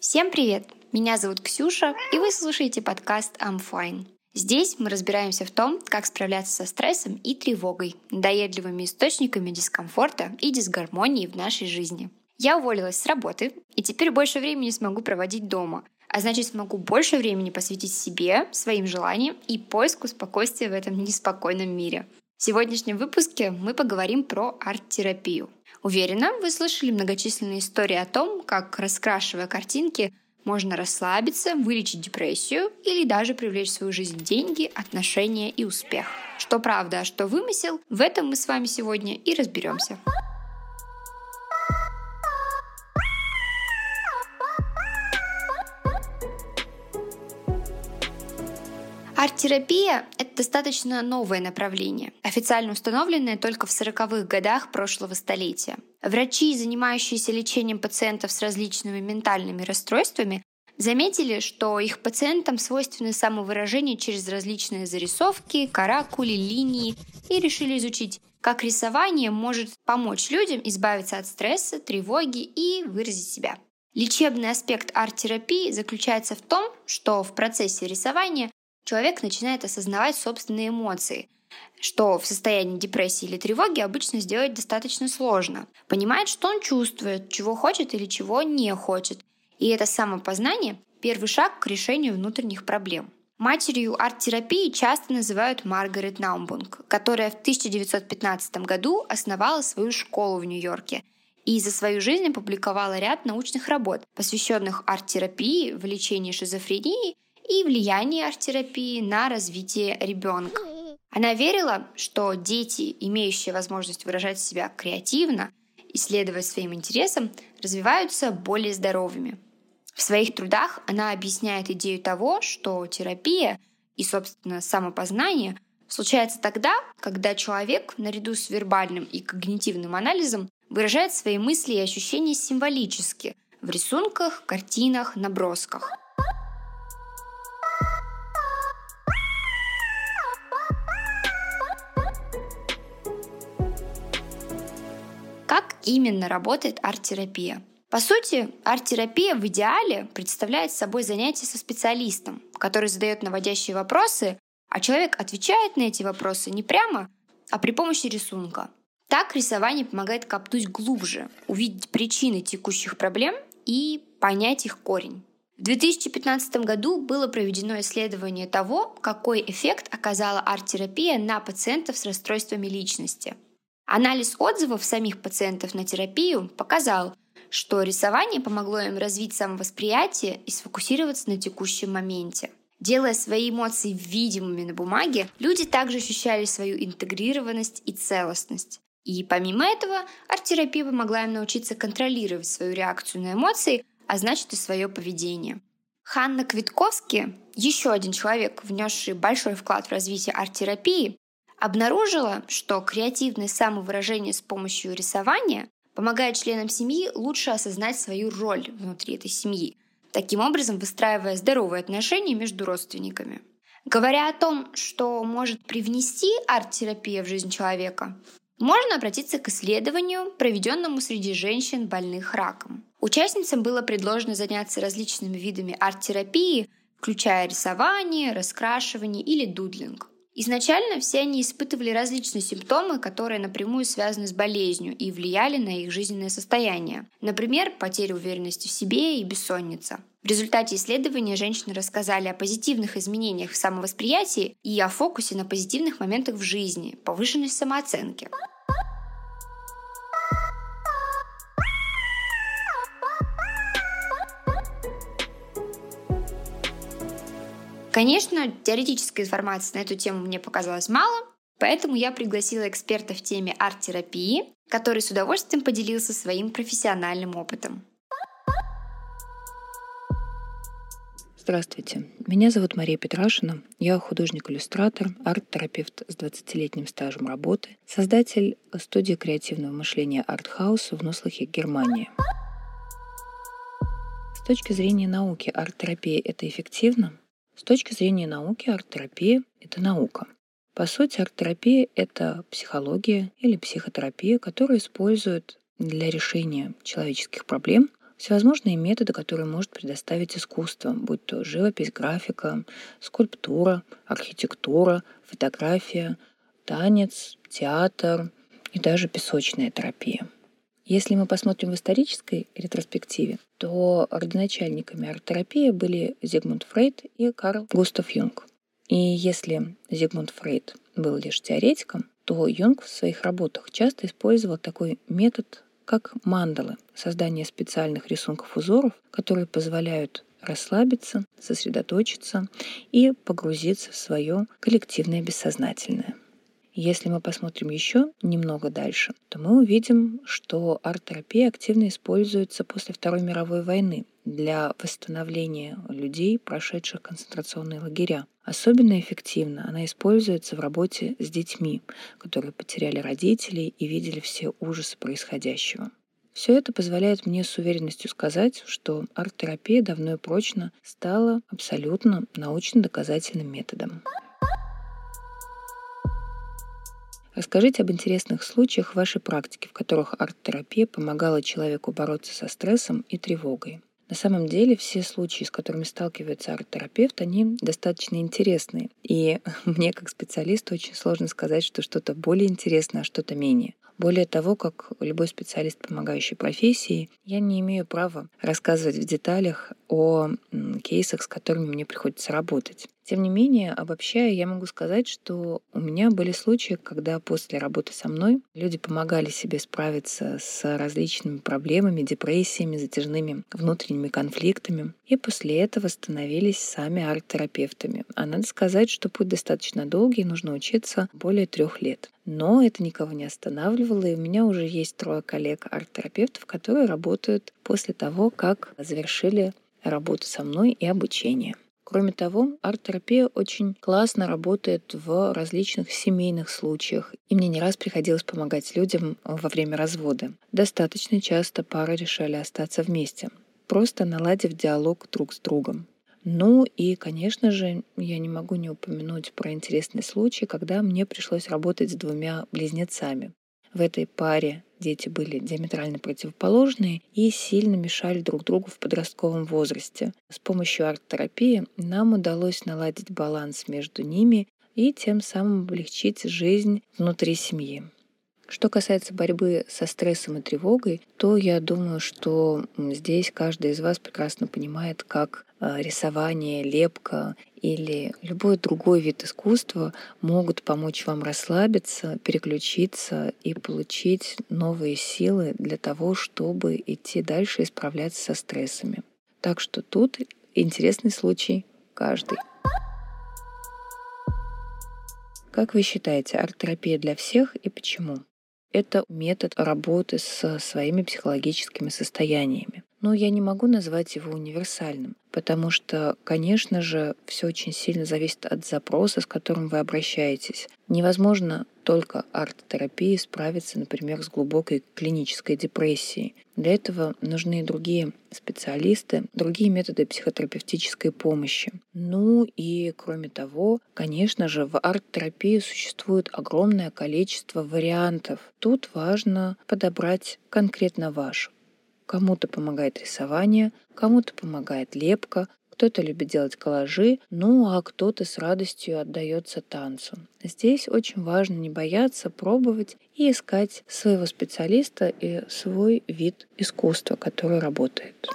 Всем привет! Меня зовут Ксюша, и вы слушаете подкаст I'm Fine. Здесь мы разбираемся в том, как справляться со стрессом и тревогой, надоедливыми источниками дискомфорта и дисгармонии в нашей жизни. Я уволилась с работы, и теперь больше времени смогу проводить дома, а значит смогу больше времени посвятить себе, своим желаниям и поиску спокойствия в этом неспокойном мире. В сегодняшнем выпуске мы поговорим про арт-терапию. Уверена, вы слышали многочисленные истории о том, как, раскрашивая картинки, можно расслабиться, вылечить депрессию или даже привлечь в свою жизнь деньги, отношения и успех. Что правда, а что вымысел, в этом мы с вами сегодня и разберемся. Арт-терапия – это достаточно новое направление, официально установленное только в 40-х годах прошлого столетия. Врачи, занимающиеся лечением пациентов с различными ментальными расстройствами, заметили, что их пациентам свойственны самовыражение через различные зарисовки, каракули, линии и решили изучить, как рисование может помочь людям избавиться от стресса, тревоги и выразить себя. Лечебный аспект арт-терапии заключается в том, что в процессе рисования человек начинает осознавать собственные эмоции, что в состоянии депрессии или тревоги обычно сделать достаточно сложно. Понимает, что он чувствует, чего хочет или чего не хочет. И это самопознание – первый шаг к решению внутренних проблем. Матерью арт-терапии часто называют Маргарет Наумбунг, которая в 1915 году основала свою школу в Нью-Йорке и за свою жизнь опубликовала ряд научных работ, посвященных арт-терапии в лечении шизофрении и влияние арт-терапии на развитие ребенка. Она верила, что дети, имеющие возможность выражать себя креативно, исследовать своим интересам, развиваются более здоровыми. В своих трудах она объясняет идею того, что терапия и, собственно, самопознание случается тогда, когда человек, наряду с вербальным и когнитивным анализом, выражает свои мысли и ощущения символически в рисунках, картинах, набросках. Именно работает арт-терапия. По сути, арт-терапия в идеале представляет собой занятие со специалистом, который задает наводящие вопросы, а человек отвечает на эти вопросы не прямо, а при помощи рисунка. Так рисование помогает копнуть глубже, увидеть причины текущих проблем и понять их корень. В 2015 году было проведено исследование того, какой эффект оказала арт-терапия на пациентов с расстройствами личности – Анализ отзывов самих пациентов на терапию показал, что рисование помогло им развить самовосприятие и сфокусироваться на текущем моменте. Делая свои эмоции видимыми на бумаге, люди также ощущали свою интегрированность и целостность. И помимо этого, арт-терапия помогла им научиться контролировать свою реакцию на эмоции, а значит и свое поведение. Ханна Квитковски, еще один человек, внесший большой вклад в развитие арт-терапии, обнаружила, что креативное самовыражение с помощью рисования помогает членам семьи лучше осознать свою роль внутри этой семьи, таким образом выстраивая здоровые отношения между родственниками. Говоря о том, что может привнести арт-терапия в жизнь человека, можно обратиться к исследованию, проведенному среди женщин, больных раком. Участницам было предложено заняться различными видами арт-терапии, включая рисование, раскрашивание или дудлинг. Изначально все они испытывали различные симптомы, которые напрямую связаны с болезнью и влияли на их жизненное состояние. Например, потеря уверенности в себе и бессонница. В результате исследования женщины рассказали о позитивных изменениях в самовосприятии и о фокусе на позитивных моментах в жизни, повышенной самооценке. Конечно, теоретической информации на эту тему мне показалось мало, поэтому я пригласила эксперта в теме арт-терапии, который с удовольствием поделился своим профессиональным опытом. Здравствуйте, меня зовут Мария Петрашина, я художник-иллюстратор, арт-терапевт с 20-летним стажем работы, создатель студии креативного мышления «Артхаус» в Нослахе, Германии. точки зрения науки арт-терапия — это эффективно? С точки зрения науки арт-терапия — это наука. По сути, арт-терапия — это психология или психотерапия, которая использует для решения человеческих проблем всевозможные методы, которые может предоставить искусство, будь то живопись, графика, скульптура, архитектура, фотография, танец, театр и даже песочная терапия. Если мы посмотрим в исторической ретроспективе, то родоначальниками арт-терапии были Зигмунд Фрейд и Карл Густав Юнг. И если Зигмунд Фрейд был лишь теоретиком, то Юнг в своих работах часто использовал такой метод, как мандалы, создание специальных рисунков узоров, которые позволяют расслабиться, сосредоточиться и погрузиться в свое коллективное бессознательное. Если мы посмотрим еще немного дальше, то мы увидим, что арт-терапия активно используется после Второй мировой войны для восстановления людей, прошедших концентрационные лагеря. Особенно эффективно она используется в работе с детьми, которые потеряли родителей и видели все ужасы происходящего. Все это позволяет мне с уверенностью сказать, что арт-терапия давно и прочно стала абсолютно научно-доказательным методом. Расскажите об интересных случаях вашей практике, в которых арт-терапия помогала человеку бороться со стрессом и тревогой. На самом деле все случаи, с которыми сталкивается арт-терапевт, они достаточно интересные. И мне как специалисту очень сложно сказать, что что-то более интересное, а что-то менее. Более того, как любой специалист помогающей профессии, я не имею права рассказывать в деталях о кейсах, с которыми мне приходится работать. Тем не менее, обобщая, я могу сказать, что у меня были случаи, когда после работы со мной люди помогали себе справиться с различными проблемами, депрессиями, затяжными внутренними конфликтами, и после этого становились сами арт-терапевтами. А надо сказать, что путь достаточно долгий, нужно учиться более трех лет. Но это никого не останавливало, и у меня уже есть трое коллег арт-терапевтов, которые работают после того, как завершили работу со мной и обучение. Кроме того, арт-терапия очень классно работает в различных семейных случаях. И мне не раз приходилось помогать людям во время развода. Достаточно часто пары решали остаться вместе, просто наладив диалог друг с другом. Ну и, конечно же, я не могу не упомянуть про интересный случай, когда мне пришлось работать с двумя близнецами. В этой паре дети были диаметрально противоположные и сильно мешали друг другу в подростковом возрасте. С помощью арт-терапии нам удалось наладить баланс между ними и тем самым облегчить жизнь внутри семьи. Что касается борьбы со стрессом и тревогой, то я думаю, что здесь каждый из вас прекрасно понимает, как а, рисование, лепка или любой другой вид искусства могут помочь вам расслабиться, переключиться и получить новые силы для того, чтобы идти дальше и справляться со стрессами. Так что тут интересный случай каждый. Как вы считаете, арт-терапия для всех и почему? Это метод работы со своими психологическими состояниями. Но я не могу назвать его универсальным, потому что, конечно же, все очень сильно зависит от запроса, с которым вы обращаетесь. Невозможно только арт-терапией справиться, например, с глубокой клинической депрессией. Для этого нужны другие специалисты, другие методы психотерапевтической помощи. Ну и, кроме того, конечно же, в арт-терапии существует огромное количество вариантов. Тут важно подобрать конкретно ваш. Кому-то помогает рисование, кому-то помогает лепка, кто-то любит делать коллажи, ну а кто-то с радостью отдается танцу. Здесь очень важно не бояться, пробовать и искать своего специалиста и свой вид искусства, который работает.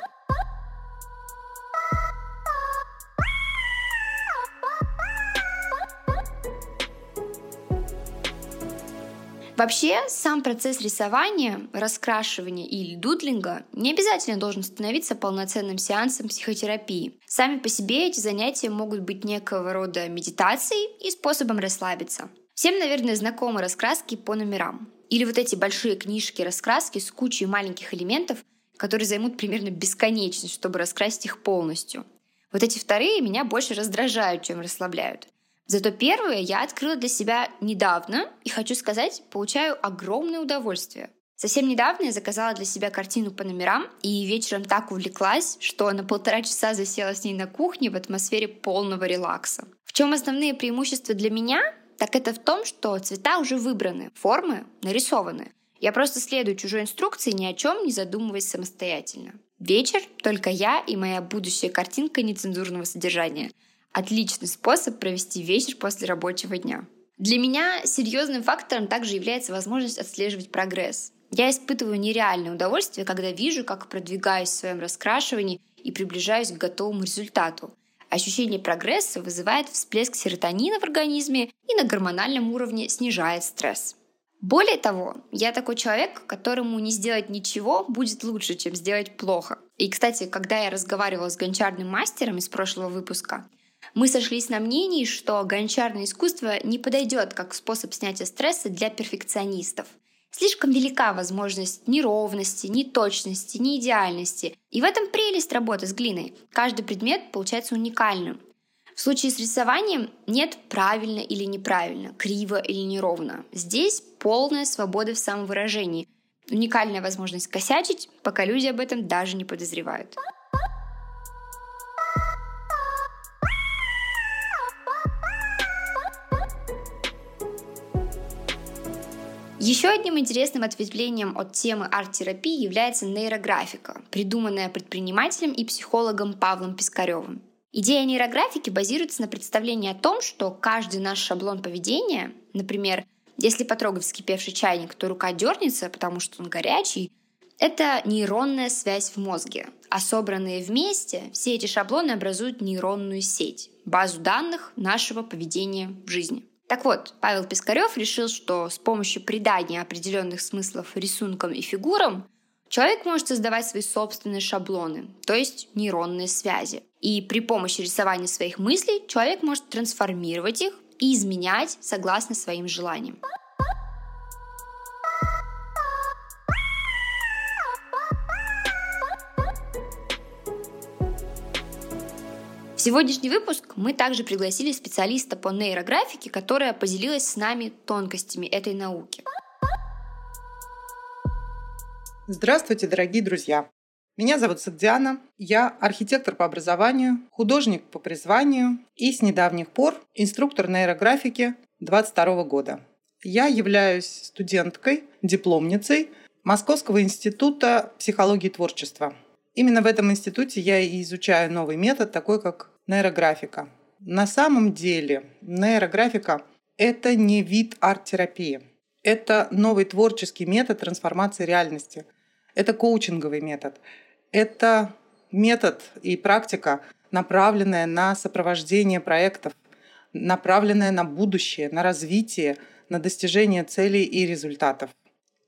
Вообще, сам процесс рисования, раскрашивания или дудлинга не обязательно должен становиться полноценным сеансом психотерапии. Сами по себе эти занятия могут быть некого рода медитацией и способом расслабиться. Всем, наверное, знакомы раскраски по номерам. Или вот эти большие книжки раскраски с кучей маленьких элементов, которые займут примерно бесконечность, чтобы раскрасить их полностью. Вот эти вторые меня больше раздражают, чем расслабляют. Зато первые я открыла для себя недавно и, хочу сказать, получаю огромное удовольствие. Совсем недавно я заказала для себя картину по номерам и вечером так увлеклась, что на полтора часа засела с ней на кухне в атмосфере полного релакса. В чем основные преимущества для меня? Так это в том, что цвета уже выбраны, формы нарисованы. Я просто следую чужой инструкции, ни о чем не задумываясь самостоятельно. Вечер — только я и моя будущая картинка нецензурного содержания. Отличный способ провести вечер после рабочего дня. Для меня серьезным фактором также является возможность отслеживать прогресс. Я испытываю нереальное удовольствие, когда вижу, как продвигаюсь в своем раскрашивании и приближаюсь к готовому результату. Ощущение прогресса вызывает всплеск серотонина в организме и на гормональном уровне снижает стресс. Более того, я такой человек, которому не сделать ничего будет лучше, чем сделать плохо. И, кстати, когда я разговаривала с гончарным мастером из прошлого выпуска, мы сошлись на мнении, что гончарное искусство не подойдет как способ снятия стресса для перфекционистов. Слишком велика возможность неровности, неточности, неидеальности. И в этом прелесть работы с глиной. Каждый предмет получается уникальным. В случае с рисованием нет правильно или неправильно, криво или неровно. Здесь полная свобода в самовыражении. Уникальная возможность косячить, пока люди об этом даже не подозревают. Еще одним интересным ответвлением от темы арт-терапии является нейрографика, придуманная предпринимателем и психологом Павлом Пискаревым. Идея нейрографики базируется на представлении о том, что каждый наш шаблон поведения, например, если потрогать вскипевший чайник, то рука дернется, потому что он горячий, это нейронная связь в мозге. А собранные вместе, все эти шаблоны образуют нейронную сеть, базу данных нашего поведения в жизни. Так вот, Павел Пискарев решил, что с помощью придания определенных смыслов рисункам и фигурам человек может создавать свои собственные шаблоны, то есть нейронные связи. И при помощи рисования своих мыслей человек может трансформировать их и изменять согласно своим желаниям. Сегодняшний выпуск мы также пригласили специалиста по нейрографике, которая поделилась с нами тонкостями этой науки. Здравствуйте, дорогие друзья! Меня зовут Сагдиана, я архитектор по образованию, художник по призванию и с недавних пор инструктор нейрографики 22 года. Я являюсь студенткой, дипломницей Московского института психологии и творчества. Именно в этом институте я и изучаю новый метод, такой как нейрографика. На самом деле нейрографика – это не вид арт-терапии. Это новый творческий метод трансформации реальности. Это коучинговый метод. Это метод и практика, направленная на сопровождение проектов, направленная на будущее, на развитие, на достижение целей и результатов.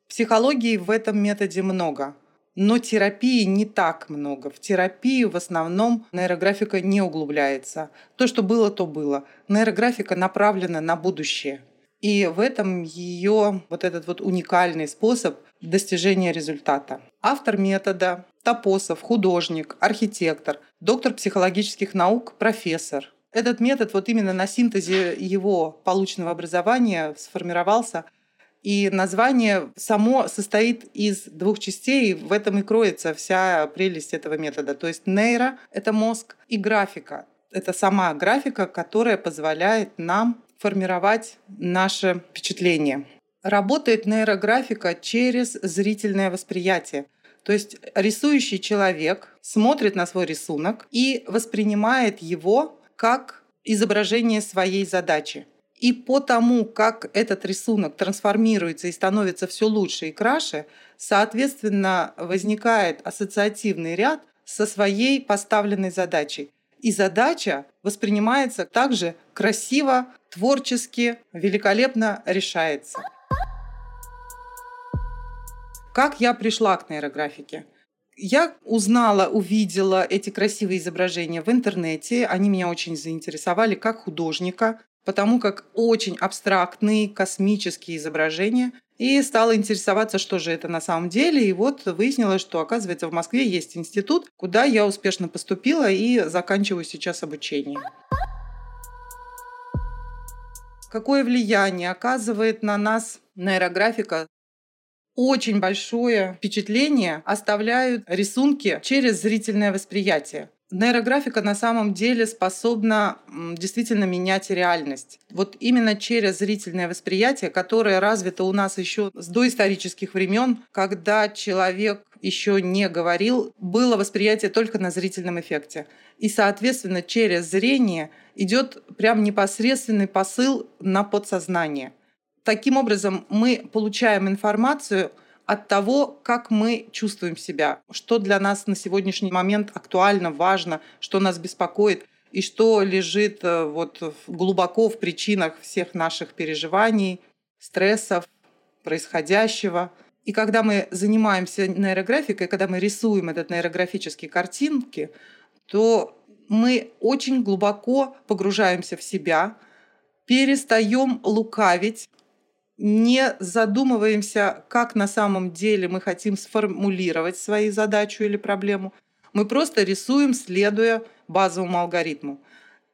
Психологии в этом методе много – но терапии не так много. В терапию в основном нейрографика не углубляется. То, что было, то было. Нейрографика направлена на будущее. И в этом ее вот этот вот уникальный способ достижения результата. Автор метода Топосов, художник, архитектор, доктор психологических наук, профессор. Этот метод вот именно на синтезе его полученного образования сформировался – и название само состоит из двух частей, и в этом и кроется вся прелесть этого метода. То есть нейро — это мозг, и графика — это сама графика, которая позволяет нам формировать наше впечатление. Работает нейрографика через зрительное восприятие. То есть рисующий человек смотрит на свой рисунок и воспринимает его как изображение своей задачи. И по тому, как этот рисунок трансформируется и становится все лучше и краше, соответственно, возникает ассоциативный ряд со своей поставленной задачей. И задача воспринимается также красиво, творчески, великолепно решается. Как я пришла к нейрографике? Я узнала, увидела эти красивые изображения в интернете. Они меня очень заинтересовали как художника потому как очень абстрактные космические изображения, и стала интересоваться, что же это на самом деле. И вот выяснилось, что, оказывается, в Москве есть институт, куда я успешно поступила и заканчиваю сейчас обучение. Какое влияние оказывает на нас нейрографика? очень большое впечатление оставляют рисунки через зрительное восприятие. Нейрографика на самом деле способна действительно менять реальность. Вот именно через зрительное восприятие, которое развито у нас еще с доисторических времен, когда человек еще не говорил, было восприятие только на зрительном эффекте. И, соответственно, через зрение идет прям непосредственный посыл на подсознание. Таким образом, мы получаем информацию – от того, как мы чувствуем себя, что для нас на сегодняшний момент актуально, важно, что нас беспокоит и что лежит э, вот глубоко в причинах всех наших переживаний, стрессов, происходящего. И когда мы занимаемся нейрографикой, когда мы рисуем этот нейрографические картинки, то мы очень глубоко погружаемся в себя, перестаем лукавить, не задумываемся, как на самом деле мы хотим сформулировать свою задачу или проблему. Мы просто рисуем, следуя базовому алгоритму.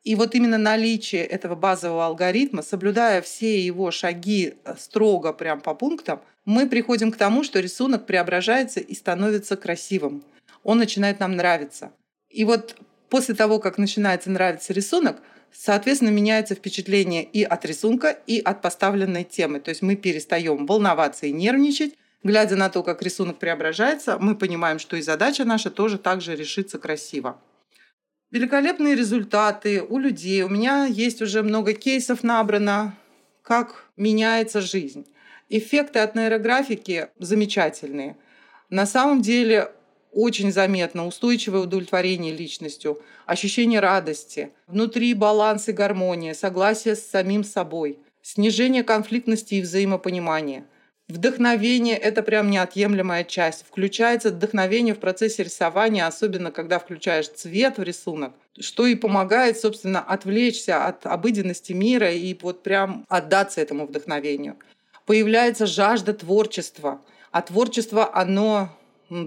И вот именно наличие этого базового алгоритма, соблюдая все его шаги э, строго прям по пунктам, мы приходим к тому, что рисунок преображается и становится красивым. Он начинает нам нравиться. И вот после того, как начинается нравиться рисунок, Соответственно, меняется впечатление и от рисунка, и от поставленной темы. То есть мы перестаем волноваться и нервничать. Глядя на то, как рисунок преображается, мы понимаем, что и задача наша тоже также решится красиво. Великолепные результаты у людей. У меня есть уже много кейсов набрано, как меняется жизнь. Эффекты от нейрографики замечательные. На самом деле очень заметно устойчивое удовлетворение личностью, ощущение радости, внутри баланс и гармония, согласие с самим собой, снижение конфликтности и взаимопонимания. Вдохновение – это прям неотъемлемая часть. Включается вдохновение в процессе рисования, особенно когда включаешь цвет в рисунок, что и помогает, собственно, отвлечься от обыденности мира и вот прям отдаться этому вдохновению. Появляется жажда творчества. А творчество, оно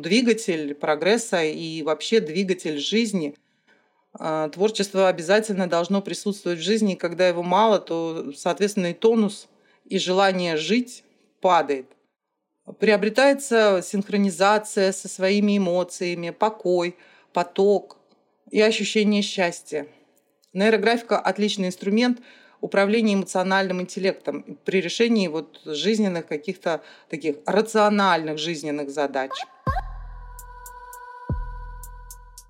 двигатель прогресса и вообще двигатель жизни. А, творчество обязательно должно присутствовать в жизни, и когда его мало, то, соответственно, и тонус, и желание жить падает. Приобретается синхронизация со своими эмоциями, покой, поток и ощущение счастья. Нейрографика – отличный инструмент – управления эмоциональным интеллектом при решении вот жизненных каких-то таких рациональных жизненных задач.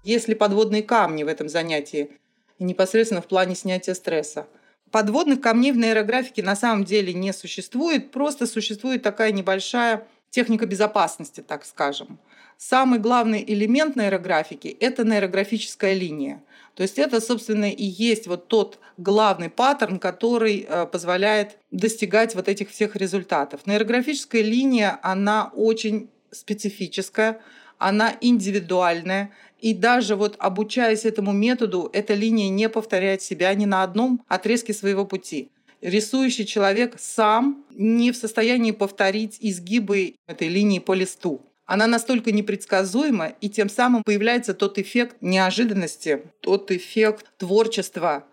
Есть ли подводные камни в этом занятии непосредственно в плане снятия стресса? Подводных камней в нейрографике на самом деле не существует, просто существует такая небольшая техника безопасности, так скажем. Самый главный элемент нейрографики – это нейрографическая линия. То есть это, собственно, и есть вот тот главный паттерн, который э, позволяет достигать вот этих всех результатов. Нейрографическая линия, она очень специфическая, она индивидуальная, и даже вот обучаясь этому методу, эта линия не повторяет себя ни на одном отрезке своего пути. Рисующий человек сам не в состоянии повторить изгибы этой линии по листу она настолько непредсказуема, и тем самым появляется тот эффект неожиданности, тот эффект творчества.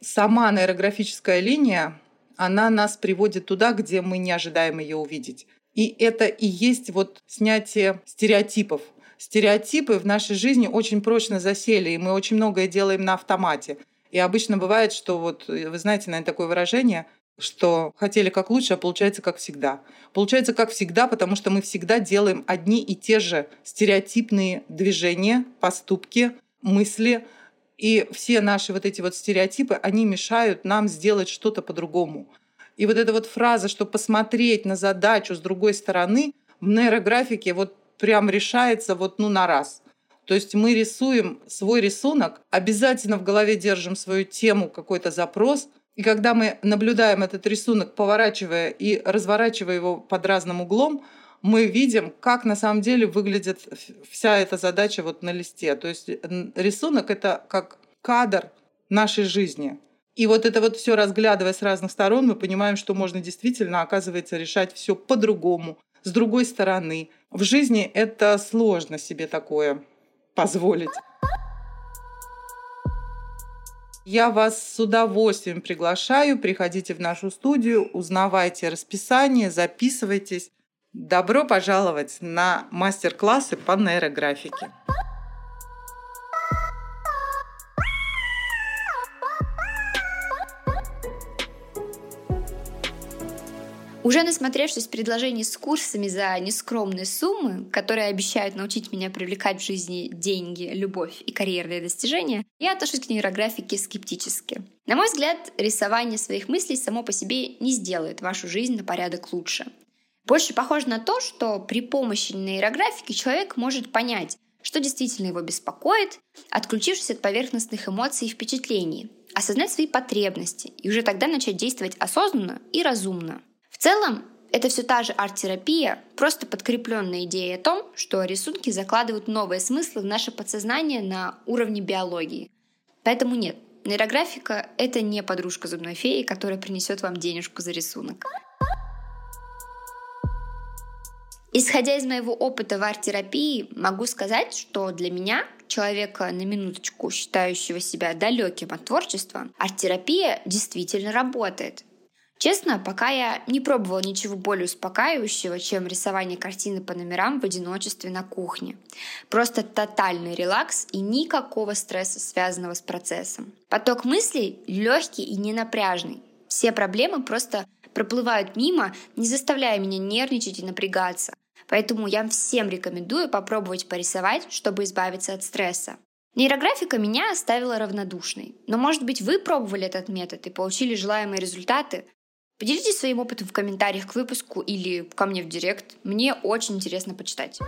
Сама нейрографическая линия, она нас приводит туда, где мы не ожидаем ее увидеть. И это и есть вот снятие стереотипов. Стереотипы в нашей жизни очень прочно засели, и мы очень многое делаем на автомате. И обычно бывает, что вот, вы знаете, наверное, такое выражение что хотели как лучше, а получается как всегда. Получается как всегда, потому что мы всегда делаем одни и те же стереотипные движения, поступки, мысли. И все наши вот эти вот стереотипы, они мешают нам сделать что-то по-другому. И вот эта вот фраза, что посмотреть на задачу с другой стороны, в нейрографике вот прям решается вот ну на раз. То есть мы рисуем свой рисунок, обязательно в голове держим свою тему, какой-то запрос – и когда мы наблюдаем этот рисунок, поворачивая и разворачивая его под разным углом, мы видим, как на самом деле выглядит вся эта задача вот на листе. То есть рисунок — это как кадр нашей жизни. И вот это вот все разглядывая с разных сторон, мы понимаем, что можно действительно, оказывается, решать все по-другому, с другой стороны. В жизни это сложно себе такое позволить. Я вас с удовольствием приглашаю. Приходите в нашу студию, узнавайте расписание, записывайтесь. Добро пожаловать на мастер-классы по нейрографике. Уже насмотревшись предложений с курсами за нескромные суммы, которые обещают научить меня привлекать в жизни деньги, любовь и карьерные достижения, я отношусь к нейрографике скептически. На мой взгляд, рисование своих мыслей само по себе не сделает вашу жизнь на порядок лучше. Больше похоже на то, что при помощи нейрографики человек может понять, что действительно его беспокоит, отключившись от поверхностных эмоций и впечатлений, осознать свои потребности и уже тогда начать действовать осознанно и разумно целом, это все та же арт-терапия, просто подкрепленная идеей о том, что рисунки закладывают новые смыслы в наше подсознание на уровне биологии. Поэтому нет, нейрографика — это не подружка зубной феи, которая принесет вам денежку за рисунок. Исходя из моего опыта в арт-терапии, могу сказать, что для меня, человека на минуточку считающего себя далеким от творчества, арт-терапия действительно работает. Честно, пока я не пробовала ничего более успокаивающего, чем рисование картины по номерам в одиночестве на кухне. Просто тотальный релакс и никакого стресса, связанного с процессом. Поток мыслей легкий и ненапряжный. Все проблемы просто проплывают мимо, не заставляя меня нервничать и напрягаться. Поэтому я всем рекомендую попробовать порисовать, чтобы избавиться от стресса. Нейрографика меня оставила равнодушной. Но, может быть, вы пробовали этот метод и получили желаемые результаты? Поделитесь своим опытом в комментариях к выпуску или ко мне в директ. Мне очень интересно почитать.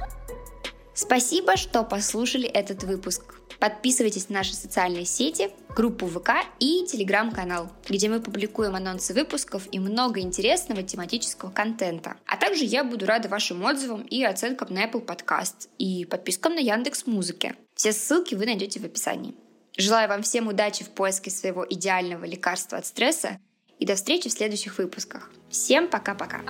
Спасибо, что послушали этот выпуск. Подписывайтесь на наши социальные сети, группу ВК и телеграм-канал, где мы публикуем анонсы выпусков и много интересного тематического контента. А также я буду рада вашим отзывам и оценкам на Apple Podcast и подпискам на Яндекс Музыке. Все ссылки вы найдете в описании. Желаю вам всем удачи в поиске своего идеального лекарства от стресса и до встречи в следующих выпусках. Всем пока-пока.